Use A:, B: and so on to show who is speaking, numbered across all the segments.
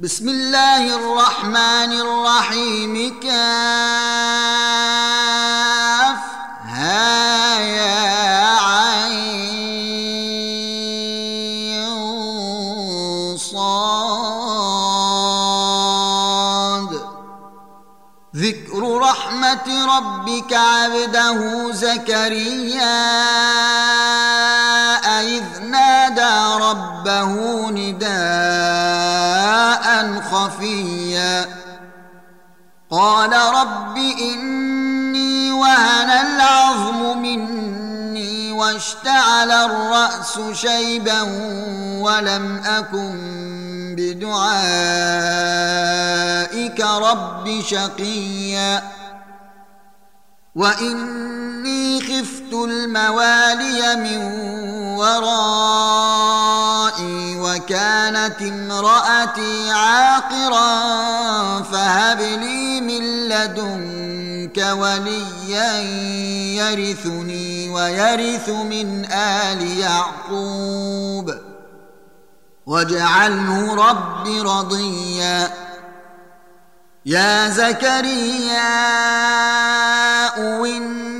A: بسم الله الرحمن الرحيم. كاف ها يا عين صاد. ذكر رحمة ربك عبده زكريا. مني واشتعل الرأس شيبا ولم أكن بدعائك رب شقيا. وإني خفت الموالي من ورائي وكانت امرأتي عاقرا فهب لي من لدنك وليا يرثني ويرث من آل يعقوب. واجعله رب رضيا. يا زكريا إنا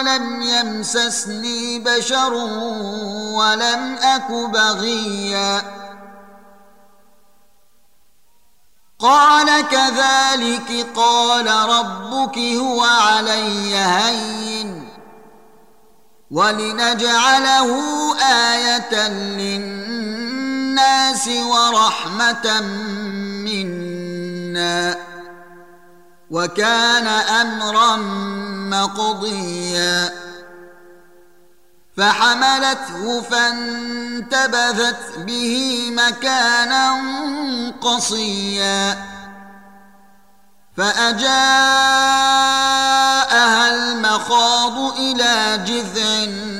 A: ولم يمسسني بشر ولم أك بغيا قال كذلك قال ربك هو علي هين ولنجعله آية للناس ورحمة منا وكان أمرا مقضيا. فحملته فانتبذت به مكانا قصيا. فأجاءها المخاض إلى جذع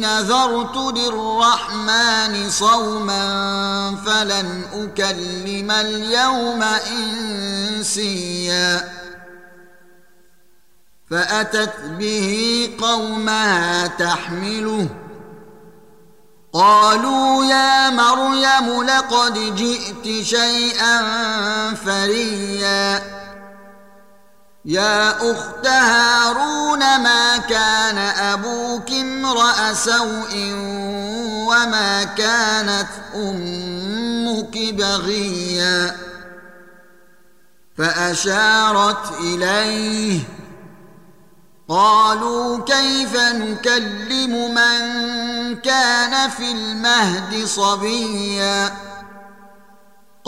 A: نذرت للرحمن صوما فلن أكلم اليوم إنسيا. فأتت به قومها تحمله. قالوا يا مريم لقد جئت شيئا فريا. يا أخت هارون ما كان أبوك امرأ سوء وما كانت أمك بغيا؟ فأشارت إليه قالوا كيف نكلم من كان في المهد صبيا؟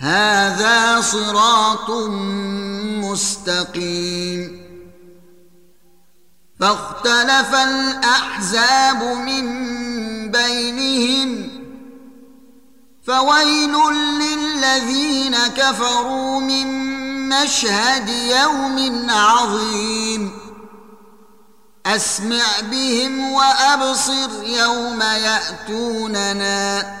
A: هذا صراط مستقيم. فاختلف الأحزاب من بينهم فويل للذين كفروا من مشهد يوم عظيم. أسمع بهم وأبصر يوم يأتوننا.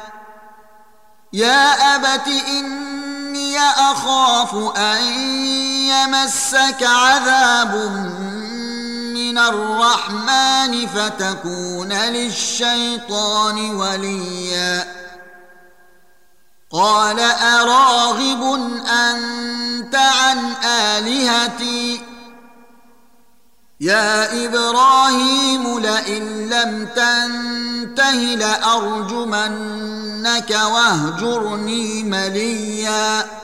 A: يا ابت اني اخاف ان يمسك عذاب من الرحمن فتكون للشيطان وليا قال اراغب يا إبراهيم لئن لم تنته لأرجمنك وأهجرني مليا.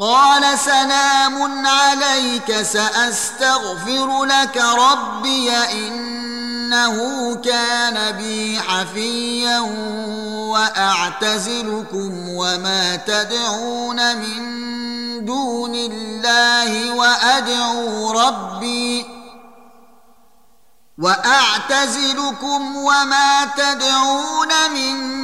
A: قال سلام عليك سأستغفر لك ربي إنه كان بي حفيا وأعتزلكم وما تدعون من دون الله وأدعو ربي وأعتزلكم وما تدعون من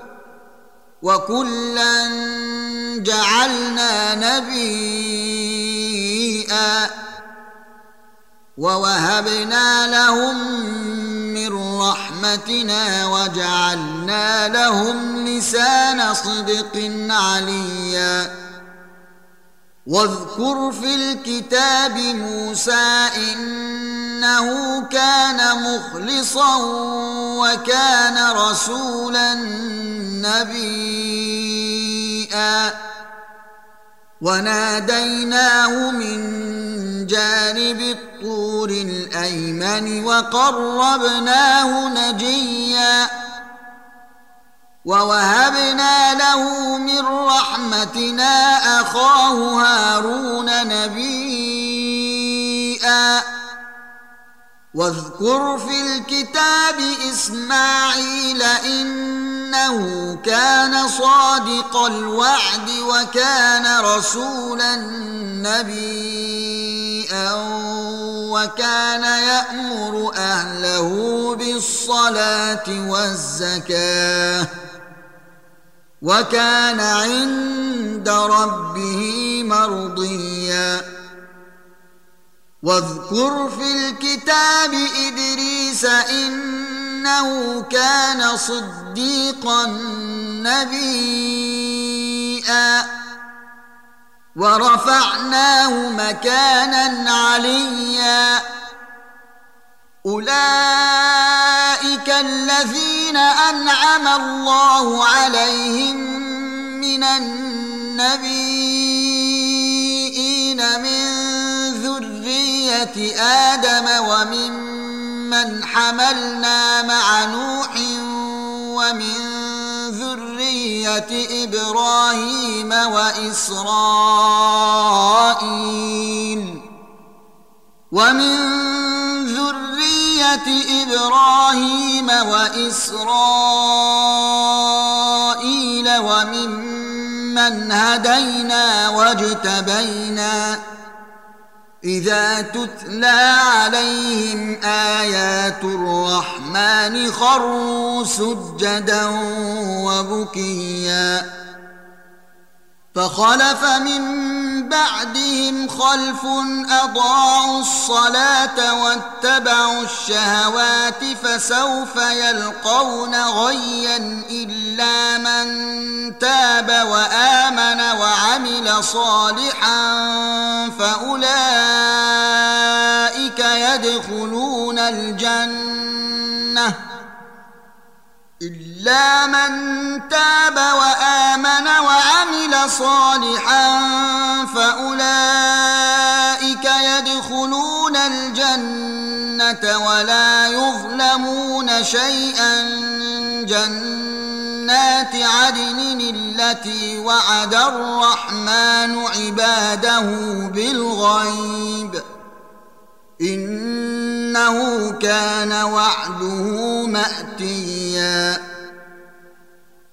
A: وكلا جعلنا نبيئا ووهبنا لهم من رحمتنا وجعلنا لهم لسان صدق عليا واذكر في الكتاب موسى إنه كان مخلصا وكان رسولا نبيا. وناديناه من جانب الطور الأيمن وقربناه نجيا. ووهبنا له من رحمتنا اخاه هارون نبيئا واذكر في الكتاب اسماعيل انه كان صادق الوعد وكان رسولا نبيئا وكان يامر اهله بالصلاه والزكاه وكان عند ربه مرضيا. واذكر في الكتاب إدريس إنه كان صديقا نبيا. ورفعناه مكانا عليا. أولئك الذين أنعم الله عليهم من النبيين من ذرية آدم وممن حملنا مع نوح ومن ذرية إبراهيم وإسرائيل ومن ذرية إبراهيم وإسرائيل وممن هدينا واجتبينا إذا تتلى عليهم آيات الرحمن خروا سجدا وبكيا فخلف من بعدهم خلف أضاعوا الصلاة واتبعوا الشهوات فسوف يلقون غيا إلا من تاب وآمن وعمل صالحا فأولئك يدخلون الجنة إلا من تاب وآمن صالحا فأولئك يدخلون الجنة ولا يظلمون شيئا. جنات عدن التي وعد الرحمن عباده بالغيب. إن إنه كان وعده مأتيا.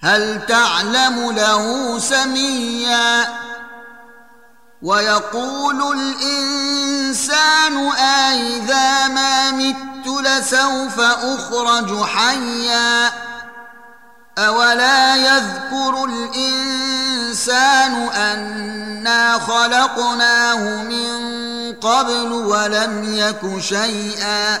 A: هل تعلم له سميا؟ ويقول الإنسان أإذا ما مت لسوف أخرج حيا؟ أولا يذكر الإنسان أنا خلقناه من قبل ولم يك شيئا.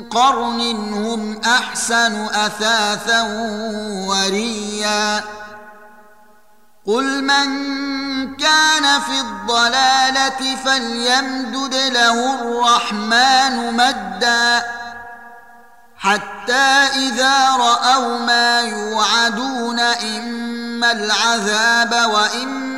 A: قرن هم أحسن أثاثا وريا. قل من كان في الضلالة فليمدد له الرحمن مدا. حتى إذا رأوا ما يوعدون إما العذاب وإما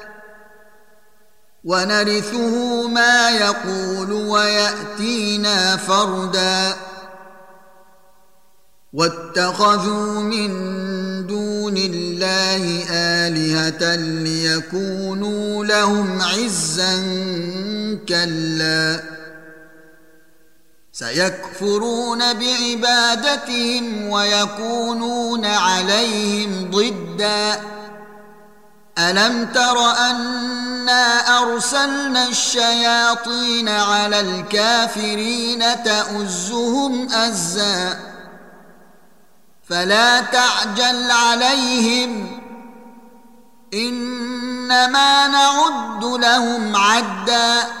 A: ونرثه ما يقول ويأتينا فردا. واتخذوا من دون الله آلهة ليكونوا لهم عزا كلا. سيكفرون بعبادتهم ويكونون عليهم ضدًا. ألم تر أنا أرسلنا الشياطين على الكافرين تؤزهم أزا فلا تعجل عليهم إنما نعد لهم عدا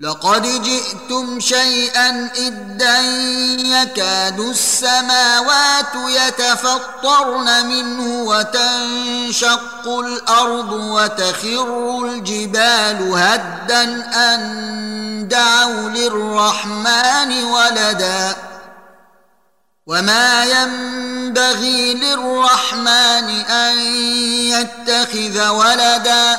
A: لقد جئتم شيئا ادا يكاد السماوات يتفطرن منه وتنشق الأرض وتخر الجبال هدا أن دعوا للرحمن ولدا وما ينبغي للرحمن أن يتخذ ولدا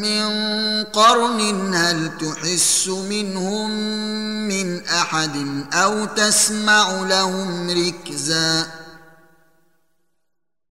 A: من قرن هل تحس منهم من أحد أو تسمع لهم ركزا